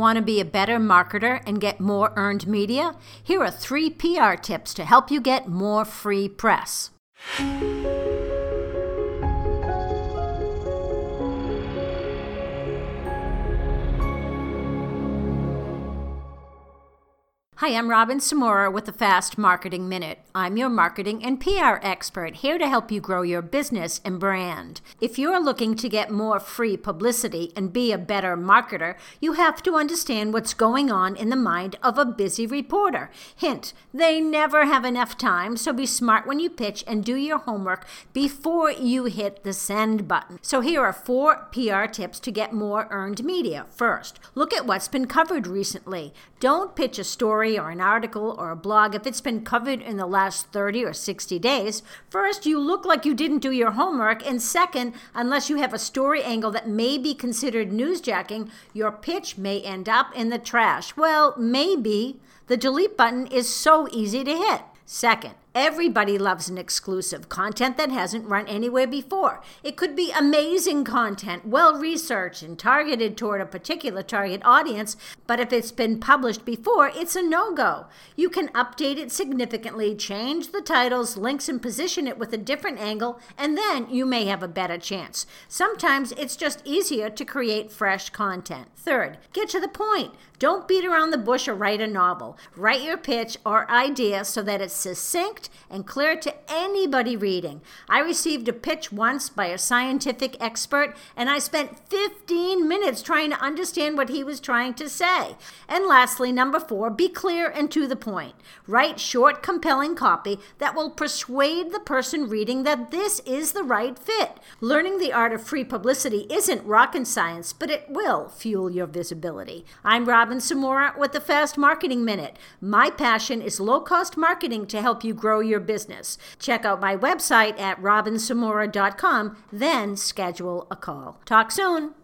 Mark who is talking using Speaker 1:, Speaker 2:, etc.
Speaker 1: Want to be a better marketer and get more earned media? Here are three PR tips to help you get more free press. Hi, I'm Robin Samora with the Fast Marketing Minute. I'm your marketing and PR expert here to help you grow your business and brand. If you're looking to get more free publicity and be a better marketer, you have to understand what's going on in the mind of a busy reporter. Hint, they never have enough time, so be smart when you pitch and do your homework before you hit the send button. So here are four PR tips to get more earned media. First, look at what's been covered recently. Don't pitch a story story or an article or a blog, if it's been covered in the last 30 or 60 days, first, you look like you didn't do your homework. And second, unless you have a story angle that may be considered newsjacking, your pitch may end up in the trash. Well, maybe. The delete button is so easy to hit. Second, Everybody loves an exclusive content that hasn't run anywhere before. It could be amazing content, well researched and targeted toward a particular target audience, but if it's been published before, it's a no go. You can update it significantly, change the titles, links, and position it with a different angle, and then you may have a better chance. Sometimes it's just easier to create fresh content. Third, get to the point. Don't beat around the bush or write a novel. Write your pitch or idea so that it's succinct and clear to anybody reading. I received a pitch once by a scientific expert, and I spent 15 minutes trying to understand what he was trying to say. And lastly, number four, be clear and to the point. Write short, compelling copy that will persuade the person reading that this is the right fit. Learning the art of free publicity isn't rocket science, but it will fuel your visibility. I'm Robin Samora with the Fast Marketing Minute. My passion is low cost marketing to help you grow your business. Check out my website at robinsamora.com, then schedule a call. Talk soon.